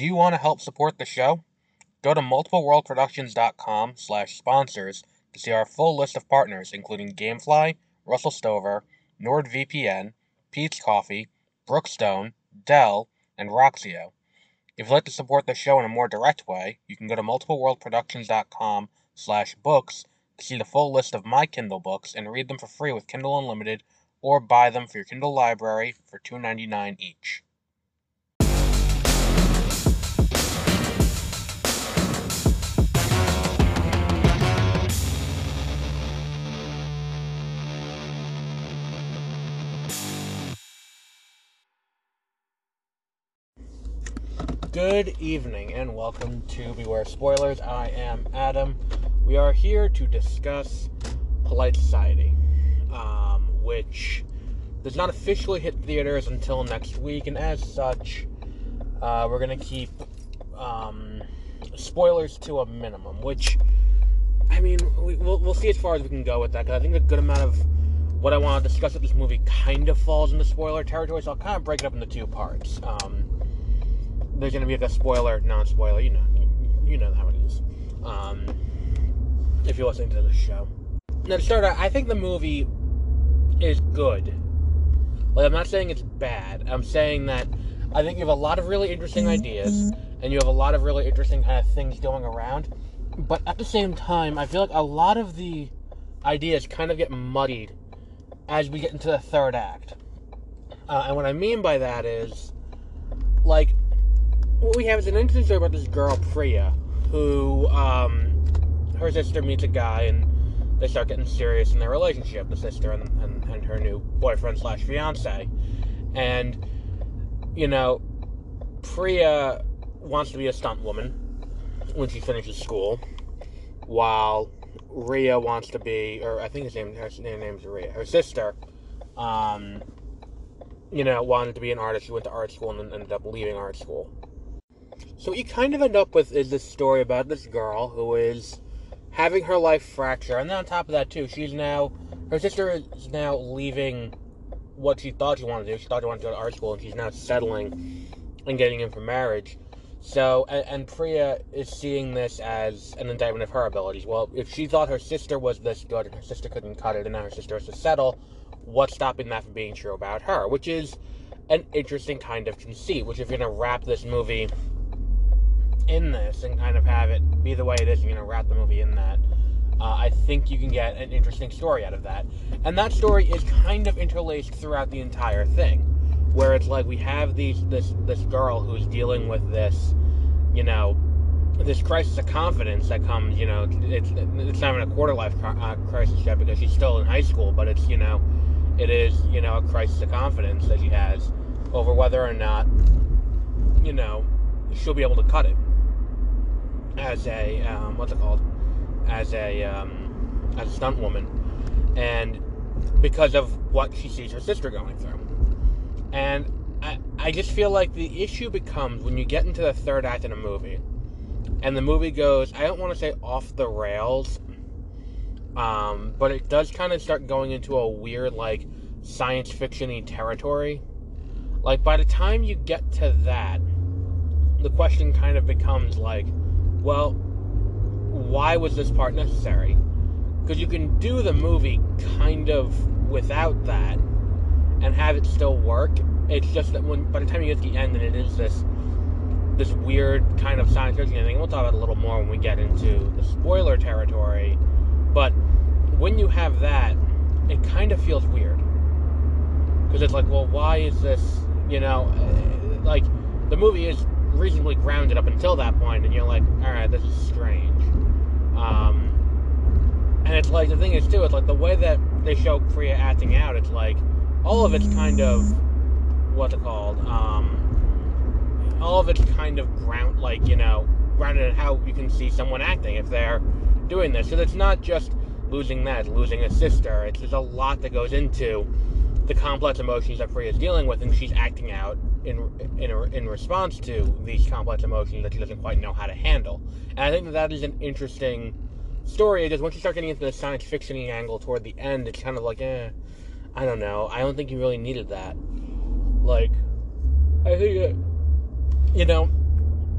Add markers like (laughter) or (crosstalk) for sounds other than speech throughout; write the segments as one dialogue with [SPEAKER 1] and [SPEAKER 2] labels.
[SPEAKER 1] Do you want to help support the show? Go to multipleworldproductions.com slash sponsors to see our full list of partners, including GameFly, Russell Stover, NordVPN, Peet's Coffee, Brookstone, Dell, and Roxio. If you'd like to support the show in a more direct way, you can go to multipleworldproductions.com slash books to see the full list of my Kindle books and read them for free with Kindle Unlimited or buy them for your Kindle library for $2.99 each. Good evening and welcome to Beware Spoilers. I am Adam. We are here to discuss Polite Society, um, which does not officially hit theaters until next week, and as such, uh, we're going to keep um, spoilers to a minimum. Which, I mean, we, will we'll see as far as we can go with that, because I think a good amount of what I want to discuss with this movie kind of falls into spoiler territory, so I'll kind of break it up into two parts. Um, there's going to be a spoiler, non-spoiler. You know, you, you know how it is. Um, if you're listening to the show. Now to start out, I think the movie is good. Like I'm not saying it's bad. I'm saying that I think you have a lot of really interesting ideas, and you have a lot of really interesting kind of things going around. But at the same time, I feel like a lot of the ideas kind of get muddied as we get into the third act. Uh, and what I mean by that is, like, what we have is an interesting story about this girl Priya, who um, her sister meets a guy and they start getting serious in their relationship. The sister and, and, and her new boyfriend slash fiance, and you know, Priya wants to be a stunt woman when she finishes school, while Ria wants to be, or I think his name, her name is Ria. Her sister, um, you know, wanted to be an artist. She went to art school and ended up leaving art school. So you kind of end up with is this story about this girl who is having her life fracture, and then on top of that too, she's now her sister is now leaving what she thought she wanted to do. She thought she wanted to go to art school, and she's now settling and getting in for marriage. So, and, and Priya is seeing this as an indictment of her abilities. Well, if she thought her sister was this good and her sister couldn't cut it, and now her sister has to settle, what's stopping that from being true about her? Which is an interesting kind of conceit. Which, if you're gonna wrap this movie in this and kind of have it be the way it is, you know, wrap the movie in that. Uh, I think you can get an interesting story out of that. And that story is kind of interlaced throughout the entire thing, where it's like we have these this this girl who's dealing with this, you know, this crisis of confidence that comes. You know, it's it's not even a quarter life uh, crisis yet because she's still in high school, but it's you know, it is you know a crisis of confidence that she has over whether or not, you know, she'll be able to cut it as a um, what's it called? As a um, as a stunt woman, and because of what she sees her sister going through, and I I just feel like the issue becomes when you get into the third act in a movie, and the movie goes I don't want to say off the rails, um, but it does kind of start going into a weird like science fictiony territory. Like by the time you get to that, the question kind of becomes like well, why was this part necessary? Because you can do the movie kind of without that and have it still work. It's just that when by the time you get to the end and it is this this weird kind of science fiction thing, we'll talk about it a little more when we get into the spoiler territory. But when you have that, it kind of feels weird. Because it's like, well, why is this, you know, eh, like, the movie is reasonably grounded up until that point, and you're like, all right, this is strange. Um, and it's like the thing is too, it's like the way that they show Priya acting out. It's like all of it's kind of what's it called? Um, all of it's kind of ground, like you know, grounded in how you can see someone acting if they're doing this. So it's not just losing that, losing a sister. It's there's a lot that goes into the complex emotions that Priya is dealing with, and she's acting out in in, in response to these complex emotions that she doesn't quite know how to handle. And I think that that is an interesting story because once you start getting into the science fiction angle toward the end, it's kind of like, eh, I don't know. I don't think you really needed that. Like, I think, it, you know,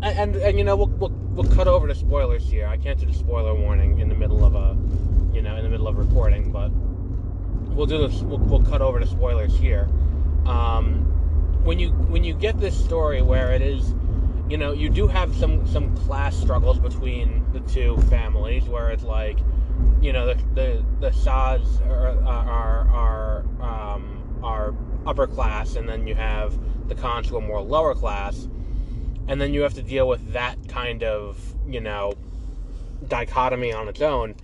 [SPEAKER 1] and and you know we'll, we'll we'll cut over to spoilers here. I can't do the spoiler warning in the middle of a you know in the middle of recording, but we'll do this. We'll, we'll cut over to spoilers here. Um, when you when you get this story where it is, you know, you do have some some class struggles between the two families where it's like, you know, the the the Shahs are are are um, are upper class, and then you have the Khans who are more lower class and then you have to deal with that kind of you know dichotomy on its own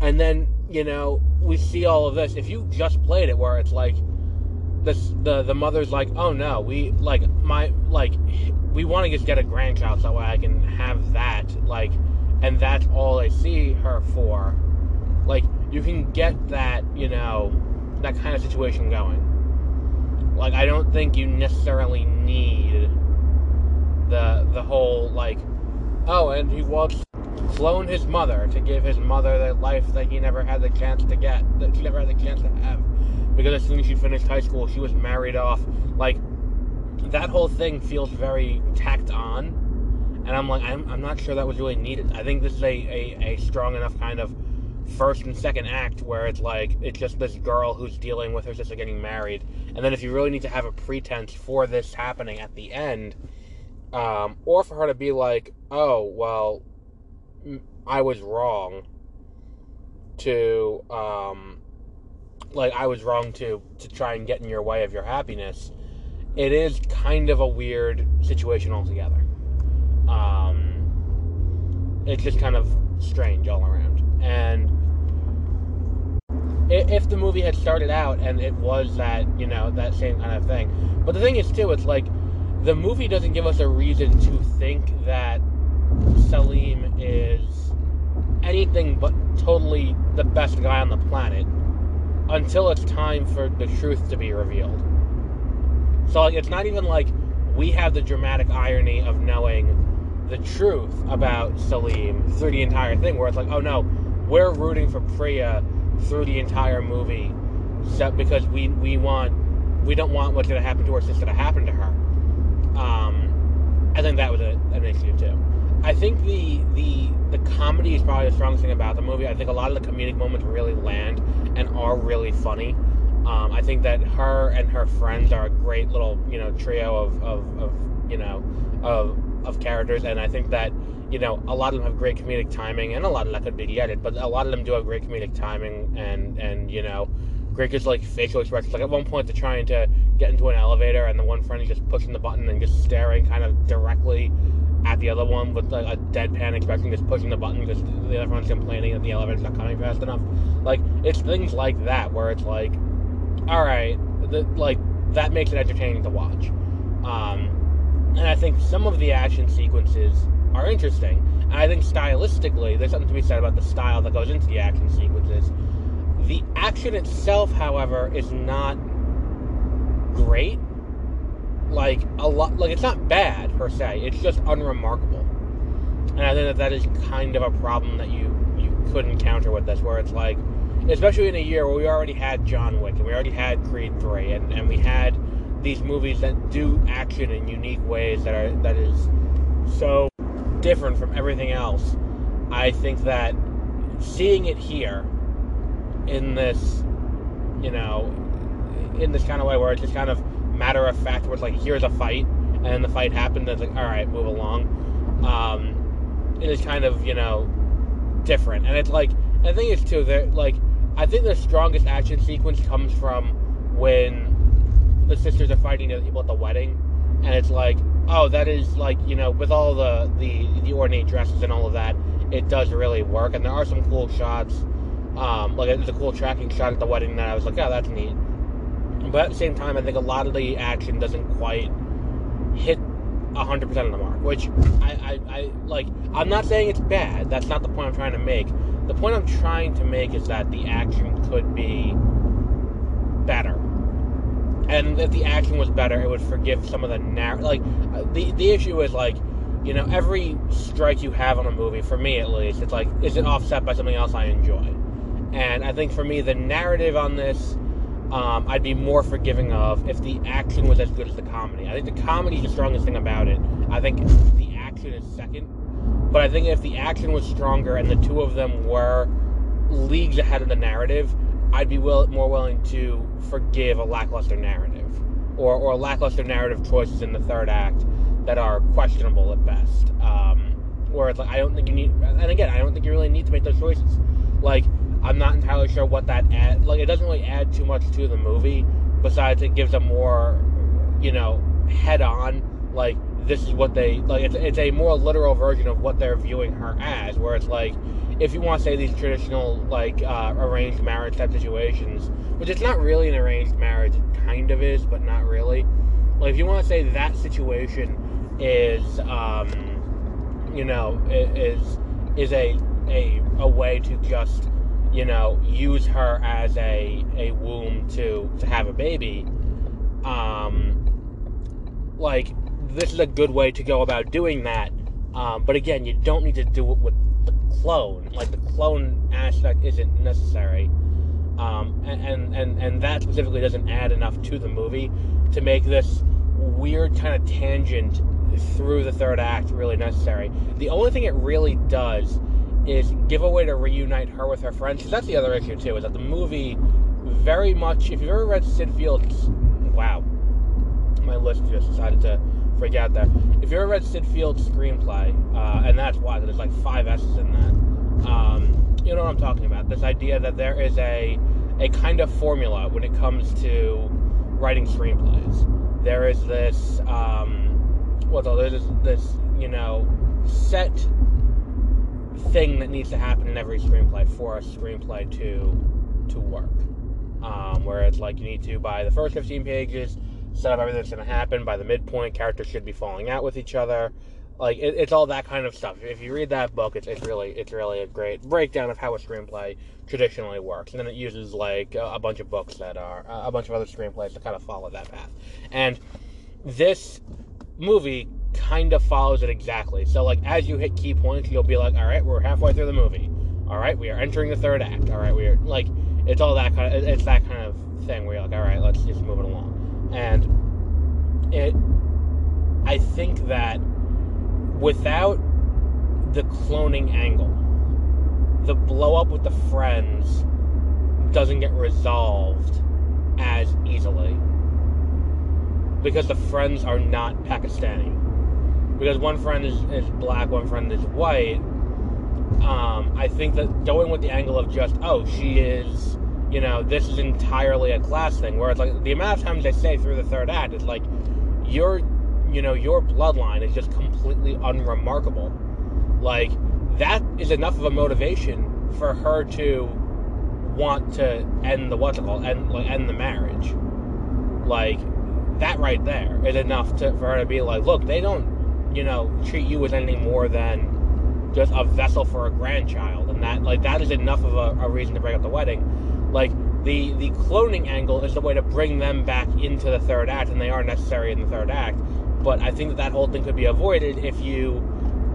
[SPEAKER 1] and then you know we see all of this. If you just played it where it's like this the the mother's like oh no we like my like we want to just get a grandchild so that way i can have that like and that's all i see her for. Like you can get that you know that kind of situation going. Like i don't think you necessarily need the the whole like, oh, and he wants clone his mother to give his mother the life that he never had the chance to get, that she never had the chance to have, because as soon as she finished high school, she was married off. Like that whole thing feels very tacked on, and I'm like, I'm, I'm not sure that was really needed. I think this is a, a, a strong enough kind of first and second act where it's like it's just this girl who's dealing with her sister getting married and then if you really need to have a pretense for this happening at the end um, or for her to be like, oh, well, I was wrong to, um, like, I was wrong to, to try and get in your way of your happiness. It is kind of a weird situation altogether. Um, it's just kind of strange all around. And if the movie had started out and it was that, you know, that same kind of thing. But the thing is, too, it's like, the movie doesn't give us a reason to think that Salim is anything but totally the best guy on the planet until it's time for the truth to be revealed. So like, it's not even like we have the dramatic irony of knowing the truth about Salim through the entire thing, where it's like, oh no, we're rooting for Priya through the entire movie, because we we want we don't want what's going to happen to our sister to happen to her. Um, I think that was a, an issue too. I think the the the comedy is probably the strongest thing about the movie. I think a lot of the comedic moments really land and are really funny. Um, I think that her and her friends are a great little you know trio of, of, of you know of of characters, and I think that you know a lot of them have great comedic timing, and a lot of that could be edited, but a lot of them do have great comedic timing, and and you know Greg's like facial expressions. Like at one point, they're trying to get into an elevator, and the one friend is just pushing the button and just staring kind of directly at the other one with like a deadpan expression, just pushing the button because the other one's complaining that the elevator's not coming fast enough. Like it's things like that where it's like, all right, the, like that makes it entertaining to watch. Um, and I think some of the action sequences are interesting. And I think stylistically, there's something to be said about the style that goes into the action sequences. The action itself, however, is not great. Like a lot, like it's not bad per se. It's just unremarkable, and I think that that is kind of a problem that you you could encounter with this, where it's like, especially in a year where we already had John Wick and we already had Creed three, and and we had these movies that do action in unique ways that are that is so different from everything else. I think that seeing it here in this, you know, in this kind of way where it's just kind of matter of fact, where it's like, here's a fight, and then the fight happened, and it's like, all right, move along. Um, it is kind of, you know, different. And it's like, I think it's too, that like, I think the strongest action sequence comes from when the sisters are fighting the people at the wedding, and it's like, oh, that is like, you know, with all the, the, the ornate dresses and all of that, it does really work. And there are some cool shots um, like it was a cool tracking shot at the wedding that I was like, oh, that's neat. But at the same time, I think a lot of the action doesn't quite hit 100% of the mark, which I, I, I like. I'm not saying it's bad. That's not the point I'm trying to make. The point I'm trying to make is that the action could be better. And if the action was better, it would forgive some of the narr- like uh, the the issue is like you know every strike you have on a movie for me at least it's like is it offset by something else I enjoy and I think for me, the narrative on this, um, I'd be more forgiving of if the action was as good as the comedy. I think the comedy is the strongest thing about it. I think the action is second. But I think if the action was stronger and the two of them were leagues ahead of the narrative, I'd be will, more willing to forgive a lackluster narrative or, or lackluster narrative choices in the third act that are questionable at best. Um, where it's like I don't think you need, and again, I don't think you really need to make those choices. Like I'm not entirely sure what that add. Like it doesn't really add too much to the movie. Besides, it gives a more, you know, head-on like this is what they like. It's, it's a more literal version of what they're viewing her as. Where it's like, if you want to say these traditional like uh, arranged marriage type situations, which it's not really an arranged marriage, it kind of is, but not really. Like if you want to say that situation is, um, you know, is is a a a way to just you know use her as a a womb to to have a baby um like this is a good way to go about doing that. Um, but again you don't need to do it with the clone. Like the clone aspect isn't necessary. Um, and, and and and that specifically doesn't add enough to the movie to make this weird kind of tangent through the third act really necessary. The only thing it really does is give a way to reunite her with her friends. Because that's the other issue too, is that the movie very much. If you've ever read Syd Field's, wow, my list just decided to freak out there. If you ever read Syd Field's screenplay, uh, and that's why there's like five S's in that. Um, you know what I'm talking about? This idea that there is a a kind of formula when it comes to writing screenplays. There is this, um, well, there's this, this you know, set thing that needs to happen in every screenplay for a screenplay to to work. Um, where it's like you need to by the first 15 pages set up everything that's going to happen. By the midpoint, characters should be falling out with each other. Like it, it's all that kind of stuff. If you read that book, it's, it's really it's really a great breakdown of how a screenplay traditionally works. And then it uses like a, a bunch of books that are a bunch of other screenplays to kind of follow that path. And this movie kind of follows it exactly. So, like, as you hit key points, you'll be like, all right, we're halfway through the movie. All right, we are entering the third act. All right, we are, like, it's all that kind of, it's that kind of thing where you're like, all right, let's just move it along. And it, I think that without the cloning angle, the blow up with the friends doesn't get resolved as easily because the friends are not Pakistani because one friend is, is black, one friend is white. Um, I think that going with the angle of just, oh, she is, you know, this is entirely a class thing. Where it's like the amount of times they say through the third act, it's like your, you know, your bloodline is just completely unremarkable. Like that is enough of a motivation for her to want to end the what's it called, end like end the marriage. Like that right there is enough to for her to be like, look, they don't you know, treat you as anything more than just a vessel for a grandchild, and that like that is enough of a, a reason to break up the wedding. Like the the cloning angle is the way to bring them back into the third act, and they are necessary in the third act. But I think that that whole thing could be avoided if you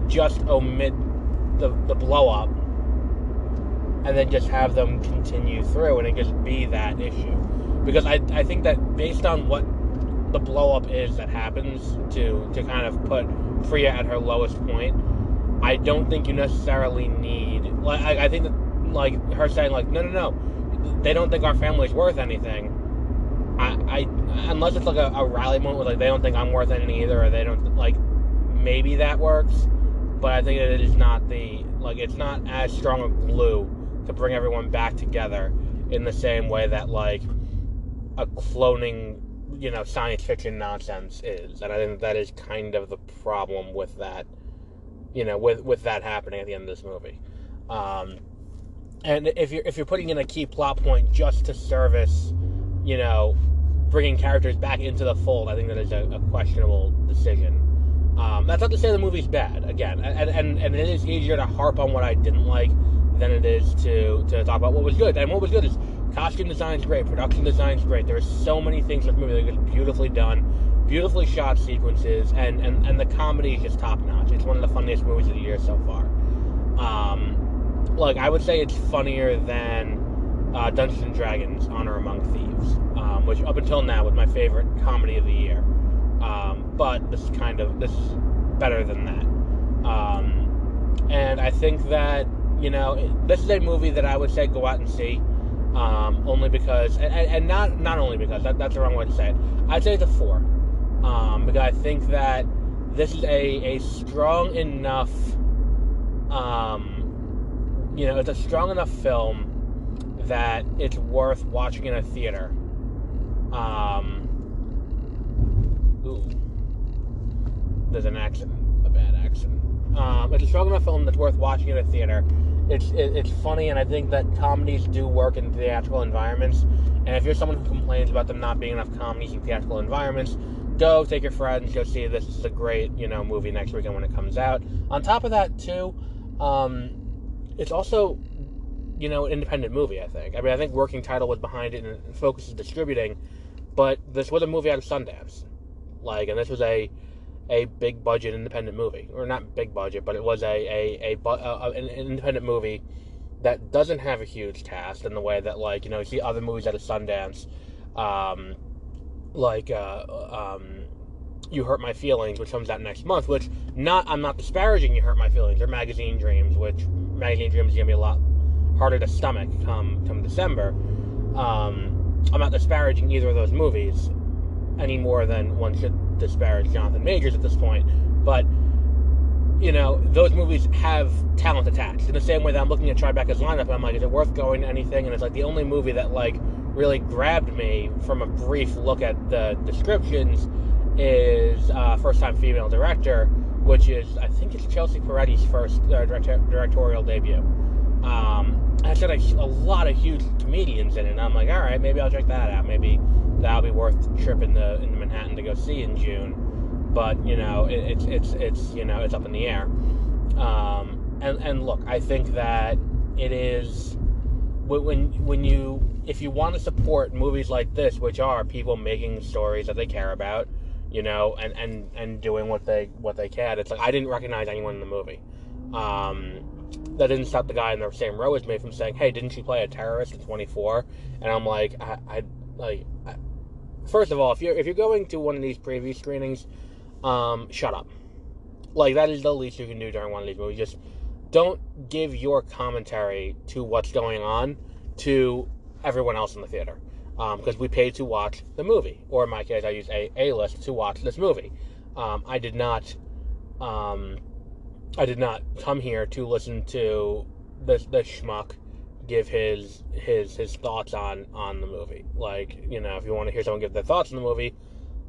[SPEAKER 1] just omit the the blow up and then just have them continue through and it just be that issue. Because I I think that based on what the blow up is that happens to to kind of put Priya at her lowest point. I don't think you necessarily need like I, I think that like her saying like no no no they don't think our family's worth anything. I, I unless it's like a, a rally moment where like they don't think I'm worth anything either or they don't like maybe that works. But I think that it is not the like it's not as strong a glue to bring everyone back together in the same way that like a cloning you know science fiction nonsense is, and I think that is kind of the problem with that. You know, with with that happening at the end of this movie. Um, and if you're if you're putting in a key plot point just to service, you know, bringing characters back into the fold, I think that is a, a questionable decision. Um, that's not to say the movie's bad. Again, and, and and it is easier to harp on what I didn't like than it is to to talk about what was good. And what was good is Costume design's great. Production design's great. There are so many things in this movie that are just beautifully done, beautifully shot sequences, and, and, and the comedy is just top notch. It's one of the funniest movies of the year so far. Um, like I would say, it's funnier than uh, Dungeons and Dragons: Honor Among Thieves, um, which up until now was my favorite comedy of the year. Um, but this is kind of this is better than that. Um, and I think that you know this is a movie that I would say go out and see. Um, only because, and, and, not not only because that, that's the wrong way to say it. I'd say it's a four, um, because I think that this is a, a strong enough, um, you know, it's a strong enough film that it's worth watching in a theater. Um, ooh, there's an accident, a bad accident. Um, it's a strong enough film that's worth watching in a theater. It's it, it's funny, and I think that comedies do work in theatrical environments. And if you're someone who complains about them not being enough comedies in theatrical environments, go take your friends, go see this. Is a great you know movie next weekend when it comes out. On top of that, too, um, it's also you know, an independent movie. I think. I mean, I think working title was behind it and Focus is distributing, but this was a movie out of Sundance, like, and this was a a big budget independent movie, or not big budget, but it was a a, a, a an independent movie that doesn't have a huge cast in the way that like you know you see other movies out of Sundance, um, like uh, um, You Hurt My Feelings, which comes out next month. Which not I'm not disparaging You Hurt My Feelings or Magazine Dreams, which Magazine Dreams is gonna be a lot harder to stomach come come December. Um, I'm not disparaging either of those movies any more than one should disparage Jonathan Majors at this point, but you know, those movies have talent attached. In the same way that I'm looking at Tribeca's lineup, I'm like, is it worth going to anything? And it's like the only movie that like really grabbed me from a brief look at the descriptions is uh, first time female director, which is I think it's Chelsea Peretti's first uh, directorial debut. Um, I said a, a lot of huge comedians in it. And I'm like, all right, maybe I'll check that out. Maybe that'll be worth the trip in the in Manhattan to go see in June. But you know, it, it's it's it's you know it's up in the air. Um, and and look, I think that it is when when you if you want to support movies like this, which are people making stories that they care about, you know, and and and doing what they what they can. It's like I didn't recognize anyone in the movie. Um, that didn't stop the guy in the same row as me from saying, "Hey, didn't you play a terrorist in 24?" And I'm like, I, I like. First of all, if you're if you're going to one of these preview screenings, um, shut up. Like that is the least you can do during one of these movies. Just don't give your commentary to what's going on to everyone else in the theater. Because um, we paid to watch the movie, or in my case, I used a A list to watch this movie. Um, I did not um, I did not come here to listen to this this schmuck give his his his thoughts on on the movie. Like, you know, if you want to hear someone give their thoughts on the movie,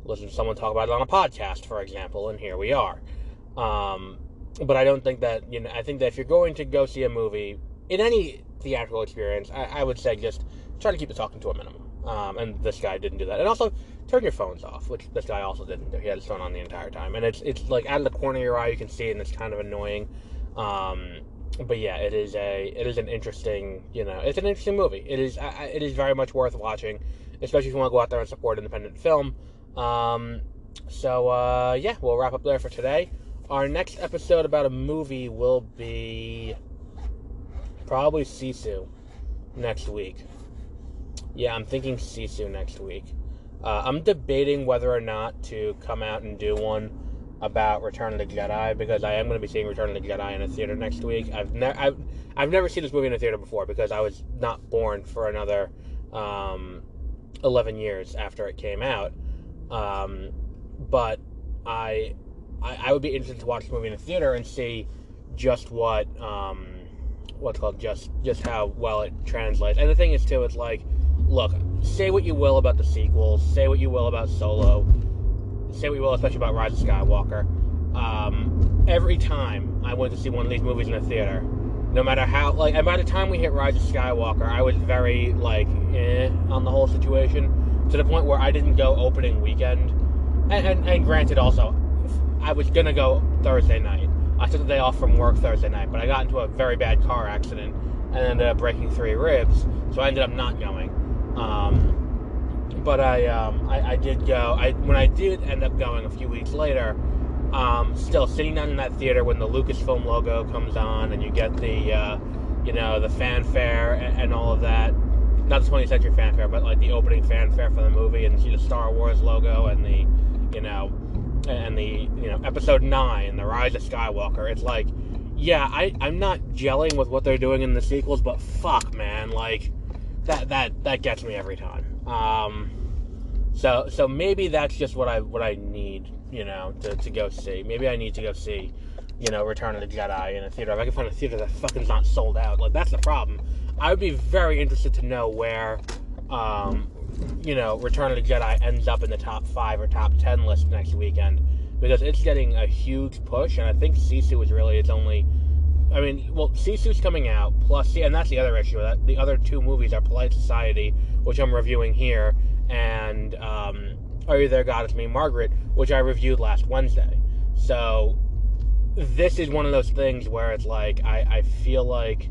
[SPEAKER 1] listen to someone talk about it on a podcast, for example, and here we are. Um, but I don't think that you know. I think that if you're going to go see a movie in any theatrical experience, I, I would say just try to keep the talking to a minimum. Um, and this guy didn't do that. And also, turn your phones off, which this guy also didn't do. He had his phone on the entire time, and it's it's like out of the corner of your eye you can see it, and it's kind of annoying. Um, but yeah, it is a it is an interesting you know it's an interesting movie. It is it is very much worth watching, especially if you want to go out there and support independent film. Um, so uh, yeah, we'll wrap up there for today. Our next episode about a movie will be probably Sisu next week. Yeah, I'm thinking Sisu next week. Uh, I'm debating whether or not to come out and do one about Return of the Jedi because I am going to be seeing Return of the Jedi in a theater next week. I've never I've, I've never seen this movie in a theater before because I was not born for another um, 11 years after it came out. Um, but I, I, I would be interested to watch the movie in a theater and see just what um, what's called just just how well it translates. And the thing is too, it's like look, say what you will about the sequels, say what you will about Solo, say we will, especially about Rise of Skywalker. Um, every time I went to see one of these movies in a theater, no matter how, like, and by the time we hit Rise of Skywalker, I was very, like, eh, on the whole situation, to the point where I didn't go opening weekend. And, and, and granted, also, I was gonna go Thursday night. I took the day off from work Thursday night, but I got into a very bad car accident and ended up breaking three ribs, so I ended up not going. Um, but I, um, I, I did go. I when I did end up going a few weeks later. Um, still sitting down in that theater when the Lucasfilm logo comes on and you get the, uh, you know, the fanfare and, and, all of that. Not the 20th century fanfare, but like the opening fanfare for the movie and the Star Wars logo and the, you know, and the you know episode nine, the Rise of Skywalker. It's like, yeah, I I'm not gelling with what they're doing in the sequels, but fuck, man, like that that that gets me every time. Um, so so maybe that's just what I what I need, you know, to, to go see. Maybe I need to go see, you know, Return of the Jedi in a theater. If I can find a theater that fucking's not sold out, like that's the problem. I would be very interested to know where, um, you know, Return of the Jedi ends up in the top five or top ten list next weekend because it's getting a huge push, and I think Sisu is really its only. I mean, well, Sisu's coming out, plus, and that's the other issue. That the other two movies are Polite Society, which I'm reviewing here, and um, Are You There, God? It's Me, Margaret, which I reviewed last Wednesday. So this is one of those things where it's like I, I feel like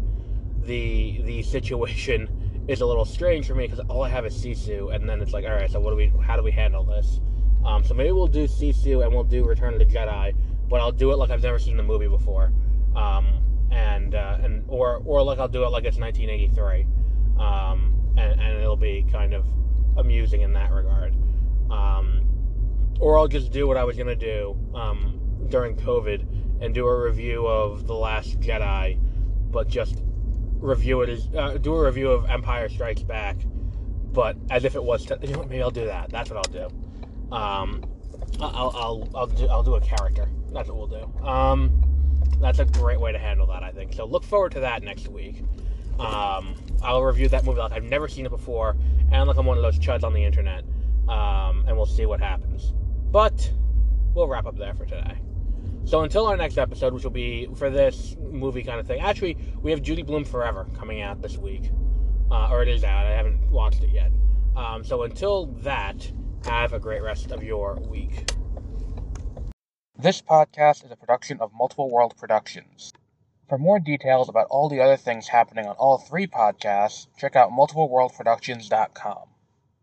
[SPEAKER 1] the the situation (laughs) is a little strange for me because all I have is Sisu, and then it's like, all right, so what do we? How do we handle this? Um, so maybe we'll do Sisu and we'll do Return of the Jedi, but I'll do it like I've never seen the movie before, um, and uh, and or or like I'll do it like it's 1983, um, and, and it'll be kind of amusing in that regard. Um, or I'll just do what I was gonna do um, during COVID and do a review of The Last Jedi, but just review it as uh, do a review of Empire Strikes Back, but as if it was. You know maybe I'll do that. That's what I'll do. Um, I'll I'll I'll do I'll do a character. That's what we'll do. Um, that's a great way to handle that, I think. So look forward to that next week. Um, I'll review that movie like I've never seen it before, and like I'm one of those chuds on the internet. Um, and we'll see what happens. But we'll wrap up there for today. So until our next episode, which will be for this movie kind of thing. Actually, we have Judy Blume Forever coming out this week, uh, or it is out. I haven't watched it yet. Um, so until that, have a great rest of your week. This podcast is a production of Multiple World Productions. For more details about all the other things happening on all three podcasts, check out multipleworldproductions.com.